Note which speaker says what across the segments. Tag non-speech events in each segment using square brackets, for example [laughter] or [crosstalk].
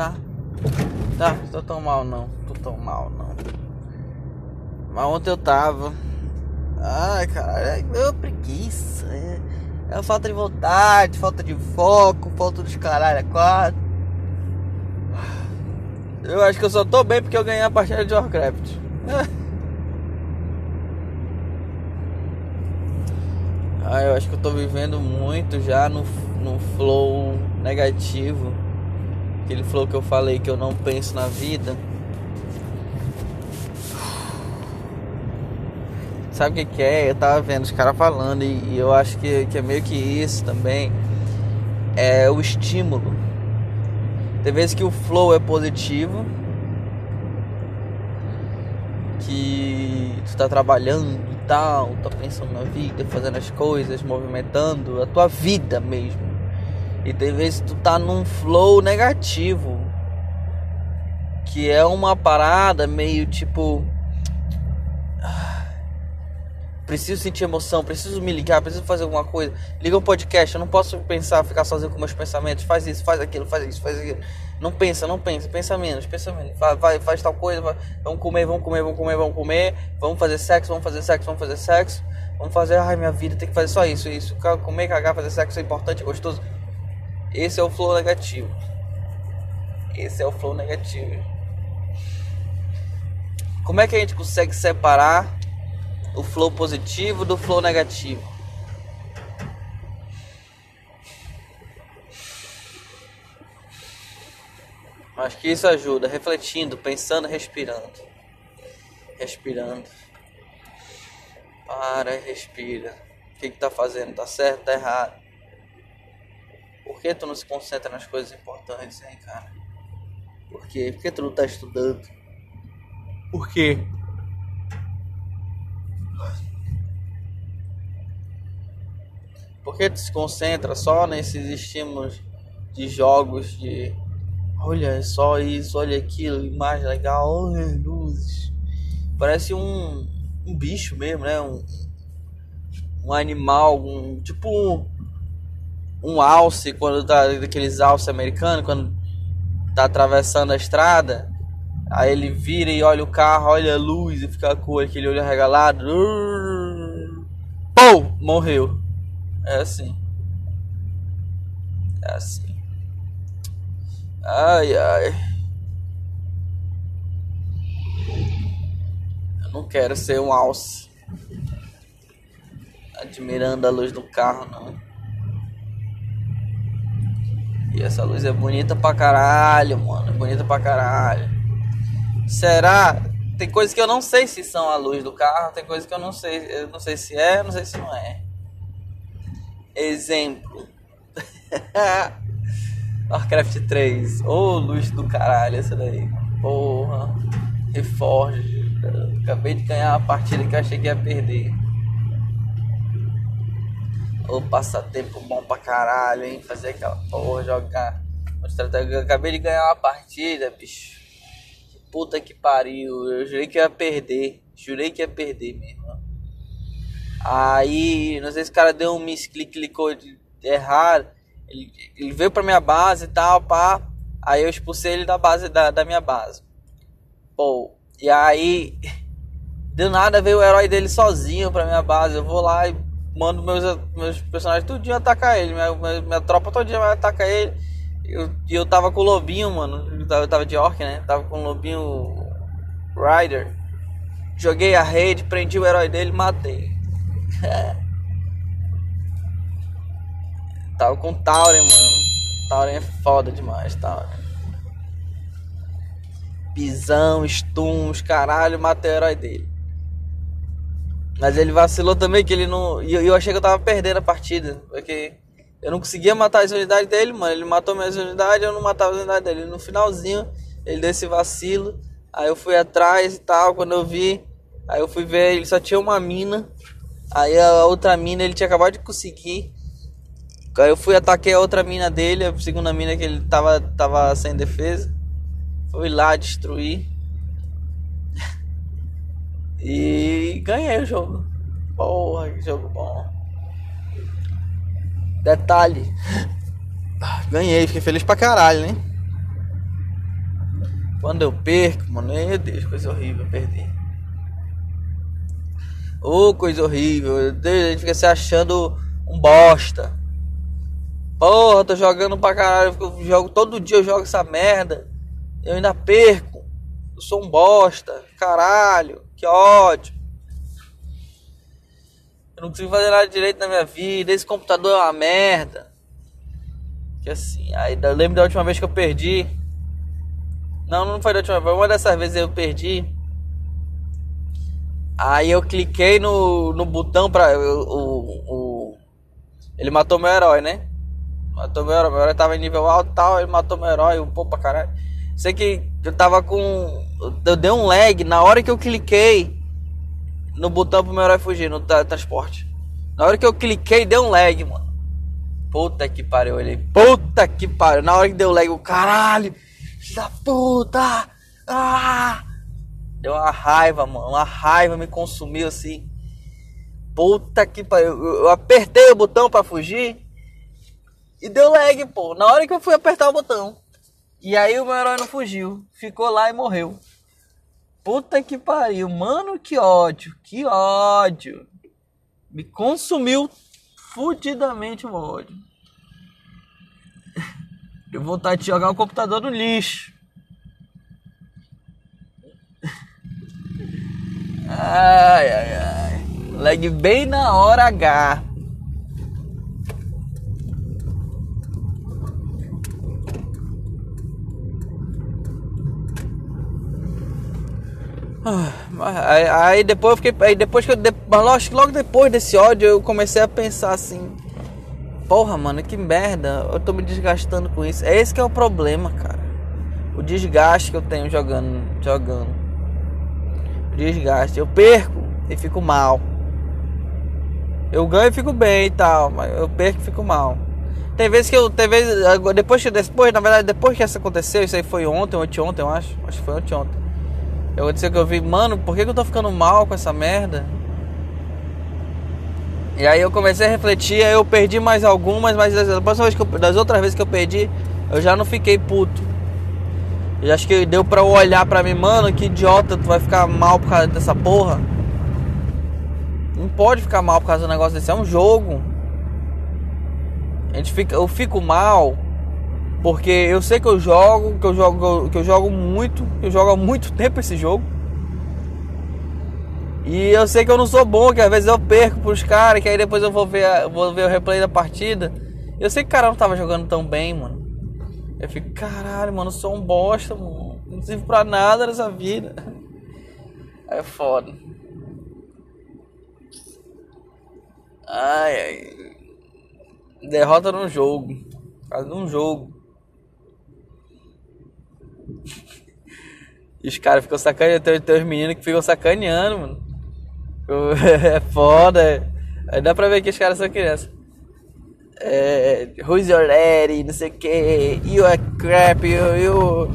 Speaker 1: tá? Tá, tô tão mal não. Tô tão mal não. Mas ontem eu tava. Ai, cara, é preguiça. É, é falta de vontade, falta de foco, falta dos caralho, é quatro. Eu acho que eu só tô bem porque eu ganhei a partida de Warcraft. [laughs] Ah, eu acho que eu tô vivendo muito já no, no flow negativo. Aquele flow que eu falei que eu não penso na vida. Sabe o que, que é? Eu tava vendo os caras falando e, e, eu acho que, que é meio que isso também. É o estímulo. Tem vezes que o flow é positivo. Que tu tá trabalhando tal, tá pensando na vida, fazendo as coisas, movimentando a tua vida mesmo. E tem vezes tu tá num flow negativo, que é uma parada meio tipo preciso sentir emoção, preciso me ligar, preciso fazer alguma coisa. Liga um podcast, eu não posso pensar, ficar sozinho com meus pensamentos. Faz isso, faz aquilo, faz isso, faz aquilo. Não pensa, não pensa, pensa menos, pensa menos. Vai, vai faz tal coisa, vai, vamos comer, vamos comer, vamos comer, vamos comer. Vamos fazer sexo, vamos fazer sexo, vamos fazer sexo. Vamos fazer, ai minha vida, tem que fazer só isso, isso. Comer, cagar, fazer sexo é importante, é gostoso. Esse é o flow negativo. Esse é o flow negativo. Como é que a gente consegue separar o flow positivo do flow negativo. Acho que isso ajuda, refletindo, pensando, respirando. Respirando. Para respira. O que, que tá fazendo? Tá certo? Tá errado? Por que tu não se concentra nas coisas importantes, hein, cara? Por quê? Por que tu não tá estudando? Por quê? Porque tu se concentra só nesses estímulos de jogos de olha só isso, olha aquilo, imagem legal, olha luzes. Parece um, um bicho mesmo, né? Um, um animal, um tipo um, um alce quando tá daqueles alce americanos quando tá atravessando a estrada. Aí ele vira e olha o carro, olha a luz e fica com aquele olho arregalado. Pô, morreu. É assim. É assim. Ai, ai. Eu não quero ser um alce. Admirando a luz do carro, não. E essa luz é bonita pra caralho, mano. É bonita pra caralho. Será? Tem coisas que eu não sei se são a luz do carro, tem coisas que eu não sei, eu não sei se é, não sei se não é. Exemplo. [laughs] Warcraft 3. Ô, oh, luz do caralho essa daí. Porra. Reforge. Acabei de ganhar uma partida que eu achei que ia perder. Oh, passatempo bom pra caralho, hein? Fazer aquela porra, jogar. Eu acabei de ganhar uma partida, bicho. Puta que pariu. Eu jurei que ia perder. Jurei que ia perder mesmo. Aí, não sei se o cara deu um misclick, clicou de errado. Ele, ele, veio pra minha base e tal, pá. Aí eu expulsei ele da base da, da minha base. Pô, e aí [laughs] do nada veio o herói dele sozinho pra minha base. Eu vou lá e mando meus, meus personagens tudinho atacar ele. Minha, minha, minha tropa todinha vai atacar ele. E eu, eu tava com o lobinho, mano. Eu tava, eu tava de orc, né? Tava com o lobinho Rider. Joguei a rede, prendi o herói dele matei. [laughs] Tava com Tauren, mano. Tauren é foda demais, Tauren. Pisão, stuns, caralho, matei o herói dele. Mas ele vacilou também que ele não. E eu, eu achei que eu tava perdendo a partida. Porque eu não conseguia matar as unidades dele, mano. Ele matou minhas unidades, eu não matava as unidades dele. No finalzinho, ele deu esse vacilo. Aí eu fui atrás e tal. Quando eu vi, aí eu fui ver, ele só tinha uma mina. Aí a outra mina ele tinha acabado de conseguir. Aí eu fui ataquei a outra mina dele, a segunda mina que ele tava, tava sem defesa. Fui lá destruir. E ganhei o jogo. Porra, que jogo bom. Detalhe. [laughs] Ganhei, fiquei feliz pra caralho, né? Quando eu perco, mano, meu Deus, coisa horrível perder. Ô, oh, coisa horrível. A gente fica se achando um bosta. Porra, tô jogando pra caralho. Eu jogo todo dia, eu jogo essa merda. Eu ainda perco. Eu sou um bosta. Caralho, que ódio. Eu não consigo fazer nada direito na minha vida. Esse computador é uma merda. Que assim, aí eu lembro da última vez que eu perdi. Não, não foi da última vez. Uma dessas vezes eu perdi. Aí eu cliquei no, no botão pra. O, o, o, ele matou meu herói, né? Matou meu herói. Meu herói tava em nível alto e tal. Ele matou meu herói. Eu, pô, pra caralho. Sei que eu tava com. Eu dei um lag na hora que eu cliquei no botão pro meu herói fugir no tra transporte. Na hora que eu cliquei, deu um lag, mano. Puta que pariu, ele. Puta que pariu. Na hora que deu lag, o caralho. Da puta. Ah! Deu uma raiva, mano. Uma raiva me consumiu assim. Puta que pariu. Eu, eu apertei o botão para fugir. E deu lag, pô. Na hora que eu fui apertar o botão. E aí o meu herói não fugiu. Ficou lá e morreu. Puta que pariu. Mano, que ódio. Que ódio. Me consumiu fudidamente o ódio. [laughs] Eu vou vontade de jogar o computador no lixo. [laughs] Ai, ai, ai. Lag bem na hora H. Aí, aí, depois eu fiquei. Aí depois que eu. Mas logo depois desse ódio eu comecei a pensar assim. Porra, mano, que merda. Eu tô me desgastando com isso. É esse que é o problema, cara. O desgaste que eu tenho jogando. Jogando desgaste. Eu perco e fico mal. Eu ganho e fico bem e tal, mas eu perco e fico mal. Tem vezes que eu. Tem vezes, depois que depois, na verdade, depois que isso aconteceu, isso aí foi ontem, ontem, ontem, eu acho. Acho que foi ontem, ontem. Eu dizer que eu vi, mano, por que, eu tô ficando mal com essa merda? E aí eu comecei a refletir, aí eu perdi mais algumas, mas das, das outras vezes que eu perdi, eu já não fiquei puto. Eu acho que deu pra olhar pra mim, mano, que idiota, tu vai ficar mal por causa dessa porra. Não pode ficar mal por causa do negócio desse, é um jogo. A gente fica, eu fico mal porque eu sei que eu jogo, que eu jogo, que eu jogo muito, que eu jogo há muito [laughs] tempo esse jogo. E eu sei que eu não sou bom, que às vezes eu perco pros caras, que aí depois eu vou ver, vou ver o replay da partida. Eu sei que o cara não tava jogando tão bem, mano. Eu fico, caralho, mano, eu sou um bosta, mano. Não sirvo pra nada nessa vida. [laughs] É foda. Ai, ai. Derrota num jogo. Faz num jogo. E os caras ficam sacaneando. Tem, tem os meninos que ficam sacaneando, mano. [laughs] É foda. Aí dá pra ver que os caras são crianças é, Who's your daddy, não sei o que, you are crap, you, you,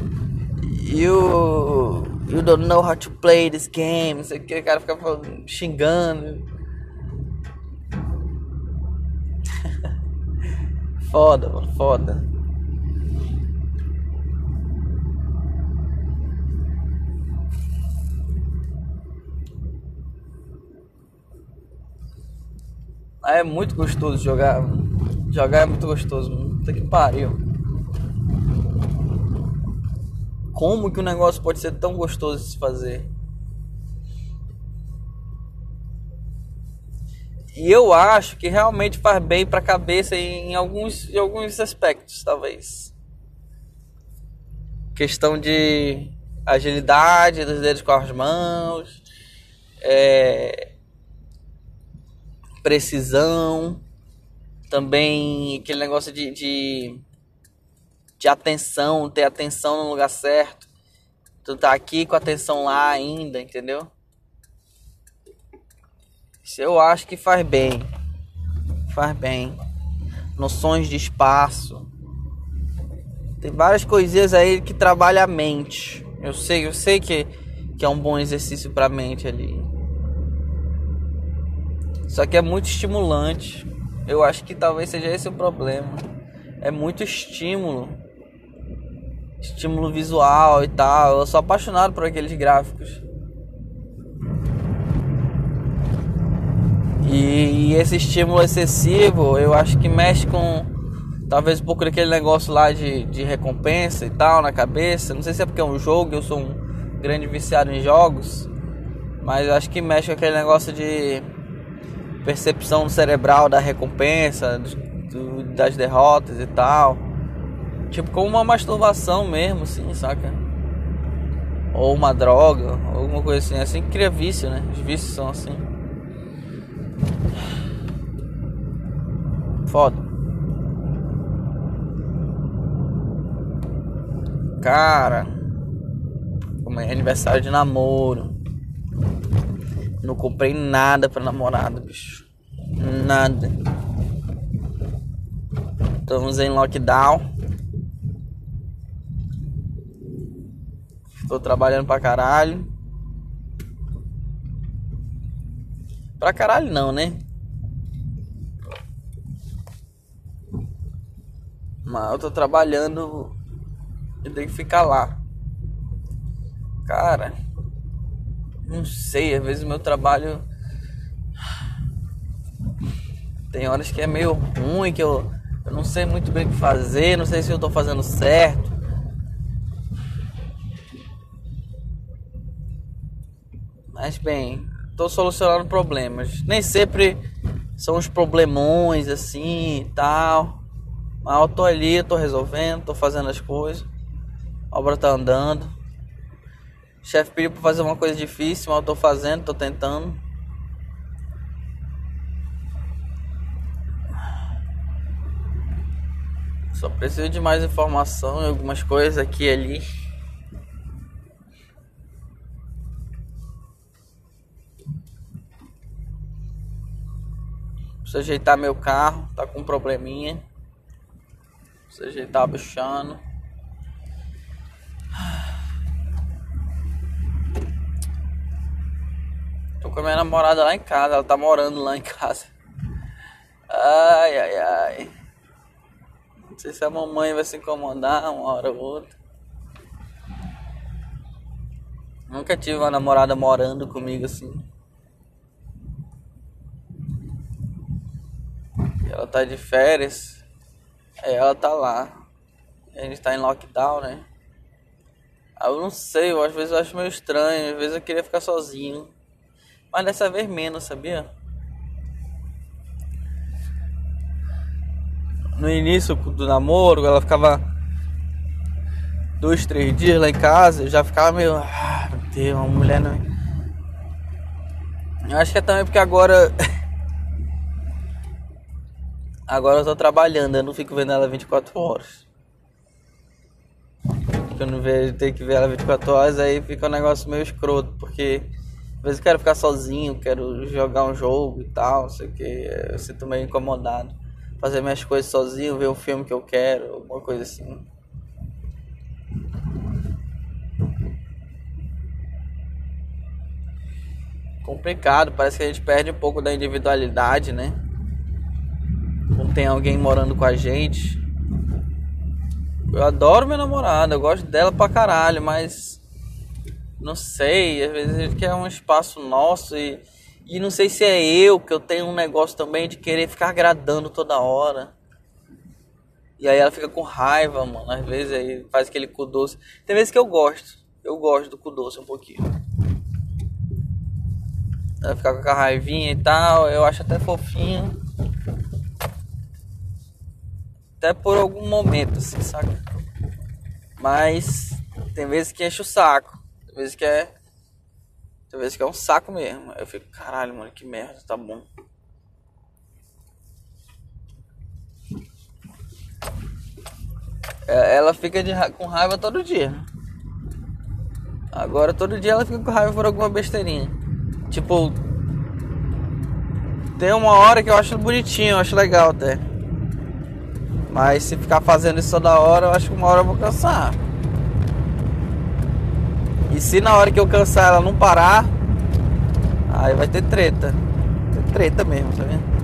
Speaker 1: you, you don't know how to play this game, não sei o que, o cara fica xingando. [laughs] foda, mano, foda. É muito gostoso jogar. Jogar é muito gostoso, puta que pariu. Como que o negócio pode ser tão gostoso de se fazer? E eu acho que realmente faz bem para a cabeça em, alguns, em alguns aspectos, talvez. Questão de agilidade dos dedos com as mãos, é, precisão, também aquele negócio de, de, de atenção, ter atenção no lugar certo. Tu tá aqui com atenção lá ainda, entendeu? Isso eu acho que faz bem. Faz bem. Noções de espaço. Tem várias coisinhas aí que trabalha a mente. Eu sei, eu sei que, que é um bom exercício para a mente ali. Só que é muito estimulante. Eu acho que talvez seja esse o problema. É muito estímulo. estímulo visual e tal. Eu sou apaixonado por aqueles gráficos. E, e esse estímulo excessivo, eu acho que mexe com talvez um pouco daquele negócio lá de, de recompensa e tal na cabeça. Não sei se é porque é um jogo, eu sou um grande viciado em jogos, mas acho que mexe com aquele negócio de percepção cerebral da recompensa, do, das derrotas e tal. Tipo, como uma masturbação mesmo, assim, saca? Ou uma droga, alguma coisa assim. É assim que cria vício, né? Os vícios são assim. Foda. Cara, como é aniversário de namoro. Não comprei nada pra namorada, bicho. Nada. Estamos em lockdown. Tô trabalhando pra caralho. Pra caralho não, né? Mas eu tô trabalhando e tenho que ficar lá. Cara, não sei, às vezes o meu trabalho tem horas que é meio ruim, que eu, eu não sei muito bem o que fazer, não sei se eu tô fazendo certo. Mas bem, tô solucionando problemas. Nem sempre são os problemões assim e tal. Mas eu tô ali, tô resolvendo, tô fazendo as coisas. A obra tá andando. Chefe pediu pra fazer uma coisa difícil, mas eu tô fazendo, tô tentando. Só preciso de mais informação em algumas coisas aqui e ali. Preciso ajeitar meu carro, tá com um probleminha. Preciso ajeitar o bichano. Tô com a minha namorada lá em casa, ela tá morando lá em casa. Ai, ai, ai. Não sei se a mamãe vai se incomodar uma hora ou outra. Nunca tive uma namorada morando comigo assim. Ela tá de férias. Aí ela tá lá. A gente tá em lockdown, né? Eu não sei, eu, às vezes eu acho meio estranho, às vezes eu queria ficar sozinho. Mas dessa vez menos, sabia? No início do namoro, ela ficava dois, três dias lá em casa, eu já ficava meio. Ah, meu Deus, uma mulher não. Eu acho que é também porque agora [laughs] Agora eu tô trabalhando, eu não fico vendo ela 24 horas. Porque eu não vejo, ter que ver ela 24 horas, aí fica um negócio meio escroto, porque vezes eu quero ficar sozinho, quero jogar um jogo e tal, não sei o que, eu sinto meio incomodado. Fazer minhas coisas sozinho, ver um filme que eu quero, alguma coisa assim. Complicado, parece que a gente perde um pouco da individualidade, né? Não tem alguém morando com a gente. Eu adoro minha namorada, eu gosto dela pra caralho, mas não sei, às vezes gente quer um espaço nosso e, e não sei se é eu que eu tenho um negócio também de querer ficar agradando toda hora. E aí ela fica com raiva, mano. Às vezes aí faz aquele cu doce. Tem vezes que eu gosto. Eu gosto do cu doce um pouquinho. Ela fica com a raivinha e tal. Eu acho até fofinho até por algum momento, assim, saca? Mas tem vezes que enche o saco. Vezes que é. Tem vezes que é um saco mesmo. Eu fico, caralho, mano, que merda, tá bom. É, ela fica de, com raiva todo dia. Agora todo dia ela fica com raiva por alguma besteirinha. Tipo. Tem uma hora que eu acho bonitinho, eu acho legal até. Mas se ficar fazendo isso toda hora, eu acho que uma hora eu vou cansar. E se na hora que eu cansar ela não parar, aí vai ter treta. Ter treta mesmo, tá vendo?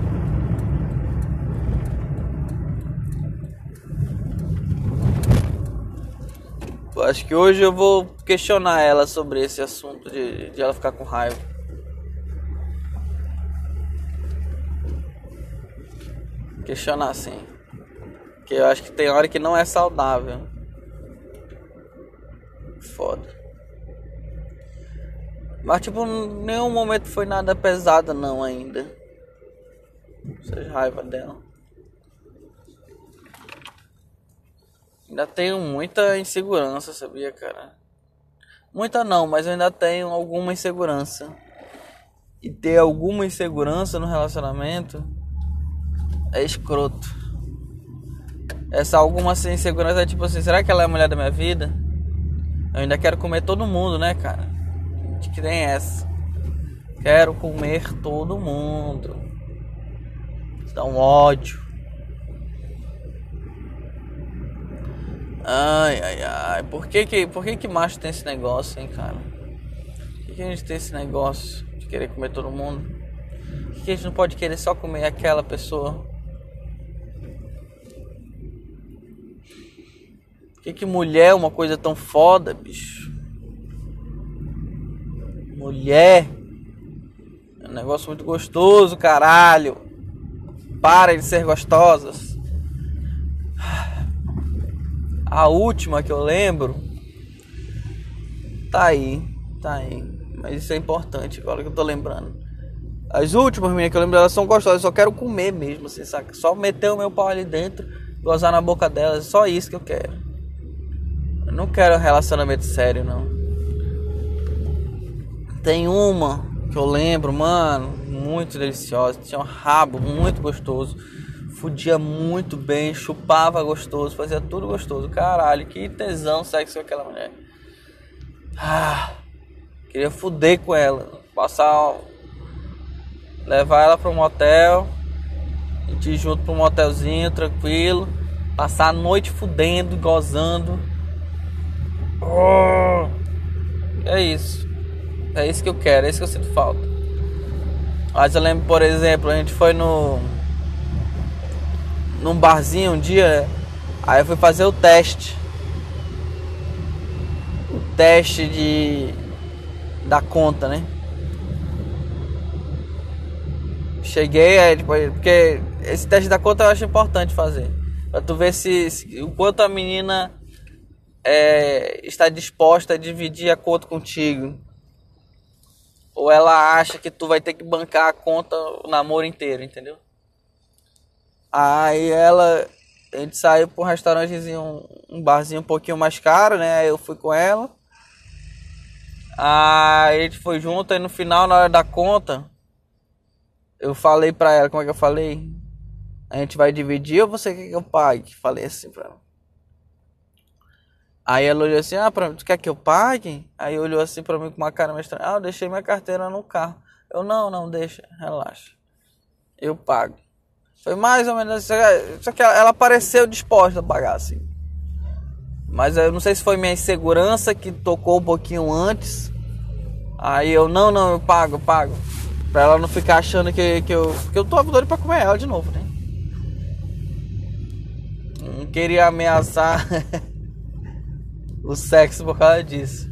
Speaker 1: acho que hoje eu vou questionar ela sobre esse assunto de, de ela ficar com raiva. Questionar sim. Que eu acho que tem hora que não é saudável. Foda. Mas tipo, nenhum momento foi nada pesado não ainda. Seja raiva dela. Ainda tenho muita insegurança, sabia, cara? Muita não, mas eu ainda tenho alguma insegurança. E ter alguma insegurança no relacionamento é escroto. Essa alguma insegurança é tipo assim, será que ela é a mulher da minha vida? Eu ainda quero comer todo mundo, né, cara? Que nem essa. Quero comer todo mundo. Dá um ódio. Ai, ai, ai. Por que que, por que que macho tem esse negócio, hein, cara? Por que, que a gente tem esse negócio de querer comer todo mundo? Por que, que a gente não pode querer só comer aquela pessoa? Por que que mulher é uma coisa tão foda, bicho? Mulher é um negócio muito gostoso, caralho. Para de ser gostosas. A última que eu lembro. Tá aí, tá aí. Mas isso é importante agora que eu tô lembrando. As últimas minhas que eu lembro, elas são gostosas. Eu só quero comer mesmo, assim, saca? Só meter o meu pau ali dentro, gozar na boca delas. Só isso que eu quero. Eu não quero relacionamento sério, não. Tem uma que eu lembro, mano, muito deliciosa. Tinha um rabo muito gostoso fudia muito bem, chupava gostoso, fazia tudo gostoso. Caralho, que tesão sexo com aquela mulher. Ah, queria fuder com ela, passar, levar ela para um motel, a gente junto para um motelzinho tranquilo, passar a noite fudendo, gozando. Oh, é isso. É isso que eu quero, é isso que eu sinto falta. Mas eu lembro, por exemplo, a gente foi no num barzinho um dia, aí eu fui fazer o teste. O teste de da conta, né? Cheguei, aí, tipo, porque esse teste da conta eu acho importante fazer. Pra tu ver se, se o quanto a menina é, está disposta a dividir a conta contigo. Ou ela acha que tu vai ter que bancar a conta o namoro inteiro, entendeu? Aí ela. A gente saiu pra um restaurantezinho, um barzinho um pouquinho mais caro, né? Aí eu fui com ela. Aí a gente foi junto, aí no final, na hora da conta, eu falei pra ela, como é que eu falei? A gente vai dividir ou você quer que eu pague? Falei assim pra ela. Aí ela olhou assim, ah, pra, tu quer que eu pague? Aí olhou assim pra mim com uma cara meio estranha. Ah, eu deixei minha carteira no carro. Eu, não, não, deixa, relaxa. Eu pago. Foi mais ou menos assim. Só que ela pareceu disposta a pagar, assim. Mas eu não sei se foi minha insegurança que tocou um pouquinho antes. Aí eu, não, não, eu pago, eu pago. Pra ela não ficar achando que, que eu. Que eu tô doido pra comer ela de novo, né? Não queria ameaçar [laughs] o sexo por causa disso.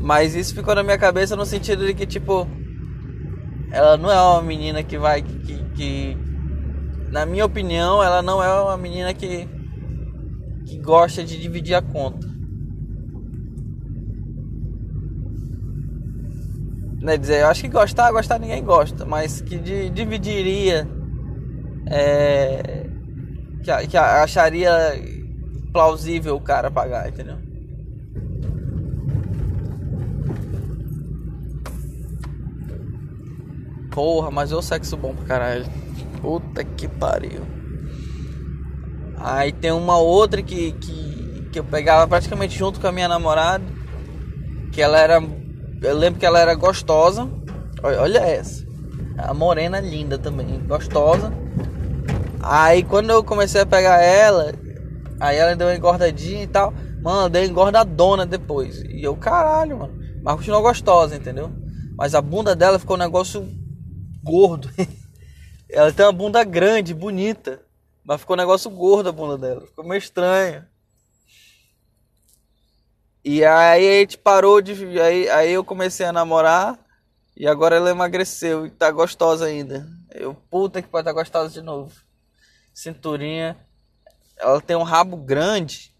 Speaker 1: Mas isso ficou na minha cabeça no sentido de que, tipo, ela não é uma menina que vai. que, que, na minha opinião, ela não é uma menina que, que gosta de dividir a conta. Né, dizer, eu acho que gostar, gostar ninguém gosta, mas que de, dividiria, é, que, que acharia plausível o cara pagar, entendeu? Porra, mas eu sexo bom pra caralho. Puta que pariu. Aí tem uma outra que, que, que eu pegava praticamente junto com a minha namorada. Que ela era. Eu lembro que ela era gostosa. Olha, olha essa. A morena linda também. Gostosa. Aí quando eu comecei a pegar ela. Aí ela deu uma engordadinha e tal. Mano, deu engordadona depois. E eu, caralho, mano. Mas continuou gostosa, entendeu? Mas a bunda dela ficou um negócio gordo. [laughs] Ela tem uma bunda grande, bonita. Mas ficou um negócio gordo a bunda dela. Ficou meio estranho. E aí a gente parou de. Aí, aí eu comecei a namorar. E agora ela emagreceu e tá gostosa ainda. Eu, puta que pode estar tá gostosa de novo. Cinturinha. Ela tem um rabo grande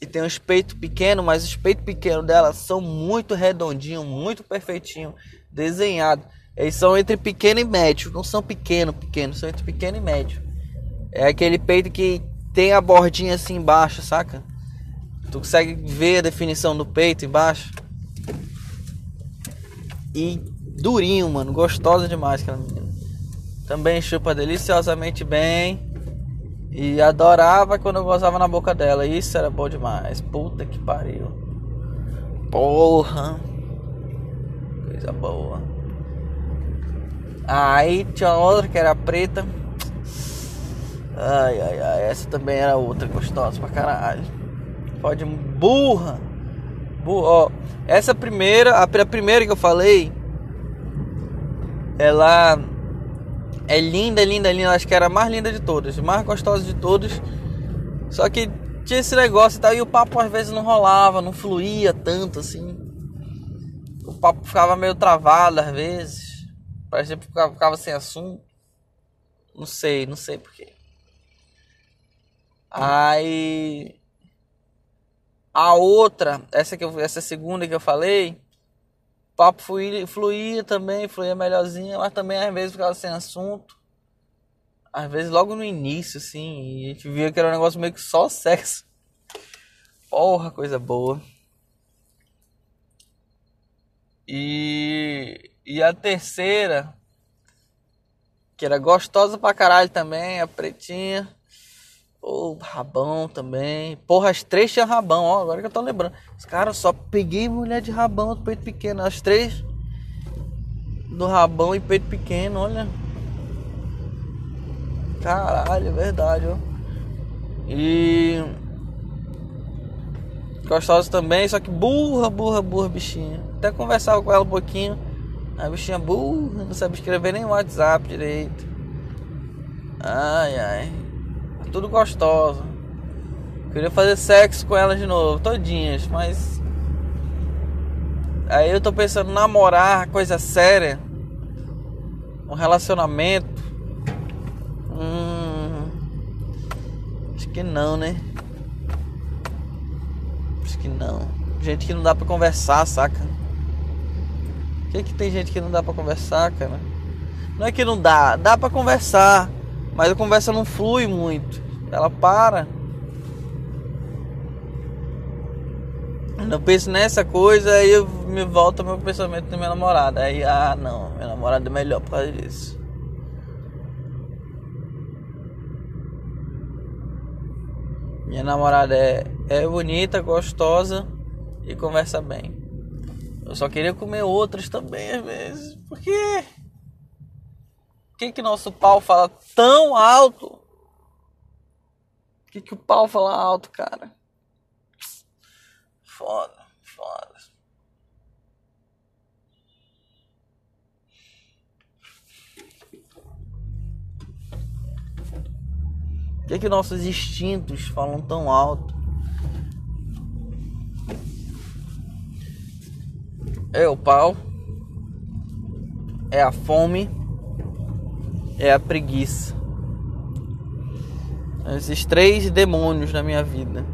Speaker 1: e tem uns peitos pequenos, mas os peitos pequenos dela são muito redondinhos, muito perfeitinho, desenhado. Eles são entre pequeno e médio, não são pequeno, pequeno, são entre pequeno e médio. É aquele peito que tem a bordinha assim embaixo, saca? Tu consegue ver a definição do peito embaixo. E durinho, mano, gostosa demais aquela menina. Também chupa deliciosamente bem. E adorava quando eu gozava na boca dela. Isso era bom demais. Puta que pariu. Porra. Coisa boa. Aí tinha outra que era preta. Ai, ai, ai. Essa também era outra gostosa pra caralho. Pode burra. Burra. Ó, essa primeira, a primeira que eu falei, ela é linda, linda, linda. Acho que era a mais linda de todas, mais gostosa de todas. Só que tinha esse negócio e tal, e o papo às vezes não rolava, não fluía tanto assim. O papo ficava meio travado às vezes. Parecia que ficava, ficava sem assunto. Não sei, não sei porquê. Aí a outra, essa que eu, essa segunda que eu falei, papo fluía, fluía também, fluía melhorzinho, mas também às vezes ficava sem assunto. Às vezes logo no início, assim, a gente via que era um negócio meio que só sexo. Porra, coisa boa. E, e a terceira, que era gostosa pra caralho também, a pretinha. Pô, rabão também. Porra, as três tinham rabão, ó. Agora que eu tô lembrando. Os caras só peguei mulher de rabão peito pequeno. As três do rabão e peito pequeno, olha. Caralho, é verdade, ó. E. Gostosa também, só que burra, burra, burra, bichinha. Até conversava com ela um pouquinho. A bichinha burra, não sabe escrever nem o WhatsApp direito. Ai, ai tudo gostosa. Queria fazer sexo com elas de novo, todinhas, mas. Aí eu tô pensando namorar, coisa séria. Um relacionamento. Hum. Acho que não, né? Acho que não. Gente que não dá pra conversar, saca? Que, que tem gente que não dá pra conversar, cara? Não é que não dá, dá pra conversar, mas a conversa não flui muito. Ela para. Eu penso nessa coisa, aí eu me volta meu pensamento da minha namorada. Aí, ah, não, minha namorada é melhor por causa disso. Minha namorada é, é bonita, gostosa e conversa bem. Eu só queria comer outras também às vezes. Por quê? Por que, que nosso pau fala tão alto? que, que o pau fala alto, cara? Foda, foda. Por que, que nossos instintos falam tão alto? É o pau, é a fome, é a preguiça. Esses três demônios na minha vida.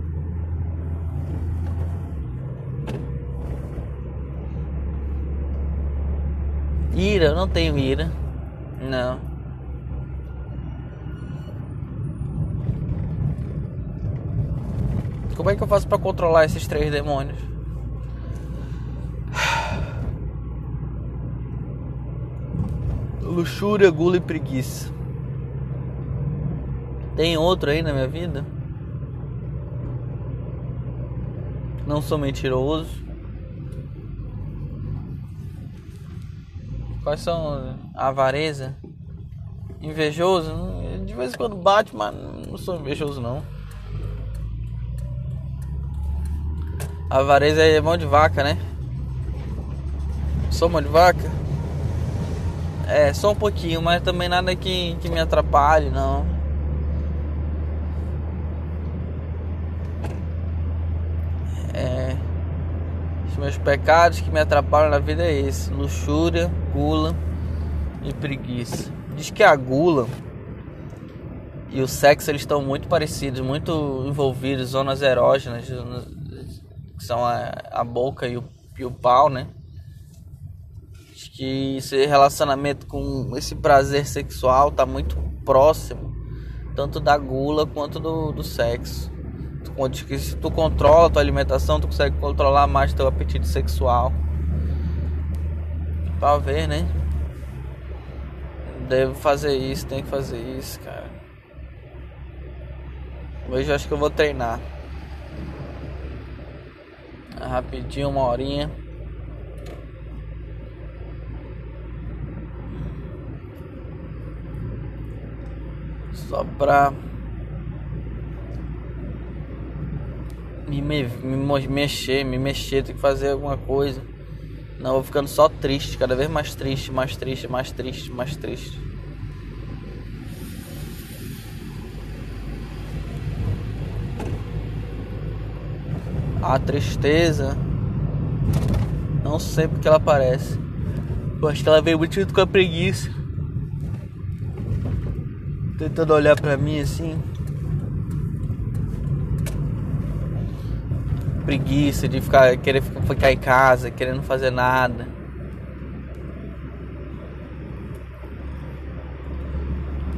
Speaker 1: Ira, eu não tenho ira. Não. Como é que eu faço para controlar esses três demônios? Luxúria, gula e preguiça. Tem outro aí na minha vida? Não sou mentiroso. Quais são? Avareza? Invejoso? De vez em quando bate, mas não sou invejoso não. Avareza é mão de vaca, né? Sou mão de vaca? É, só um pouquinho, mas também nada que, que me atrapalhe, não. meus pecados que me atrapalham na vida é esse: luxúria, gula e preguiça. Diz que a gula e o sexo eles estão muito parecidos, muito envolvidos, zonas erógenas, que são a, a boca e o, e o pau, né? Que esse relacionamento com esse prazer sexual tá muito próximo, tanto da gula quanto do, do sexo. Que se tu controla a tua alimentação, tu consegue controlar mais teu apetite sexual. Ver, né? Devo fazer isso, tem que fazer isso, cara. Hoje eu acho que eu vou treinar. Rapidinho, uma horinha. Só pra me, me, me mexer, me mexer, tem que fazer alguma coisa. Não, vou ficando só triste, cada vez mais triste, mais triste, mais triste, mais triste. A tristeza, não sei porque ela aparece. Eu acho que ela veio muito com a preguiça. Tentando olhar pra mim assim. preguiça de ficar querer ficar em casa, querendo fazer nada.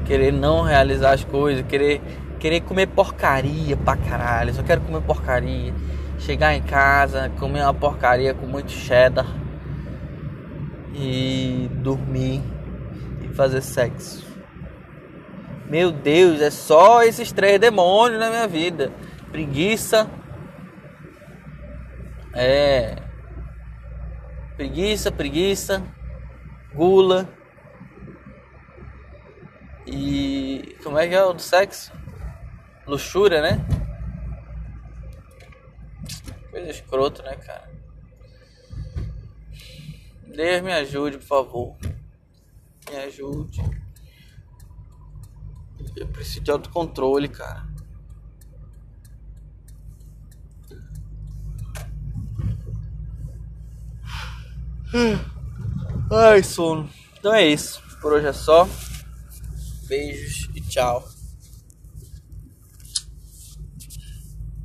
Speaker 1: Querer não realizar as coisas, querer querer comer porcaria pra caralho, só quero comer porcaria. Chegar em casa, comer uma porcaria com muito cheddar e dormir e fazer sexo. Meu Deus, é só esses três demônios na minha vida: preguiça, é preguiça, preguiça, gula e como é que é o do sexo? Luxúria, né? Coisa escroto, né, cara? Deus me ajude, por favor. Me ajude. Eu preciso de autocontrole, cara. Ai, sono. Então é isso. Por hoje é só. Beijos e tchau.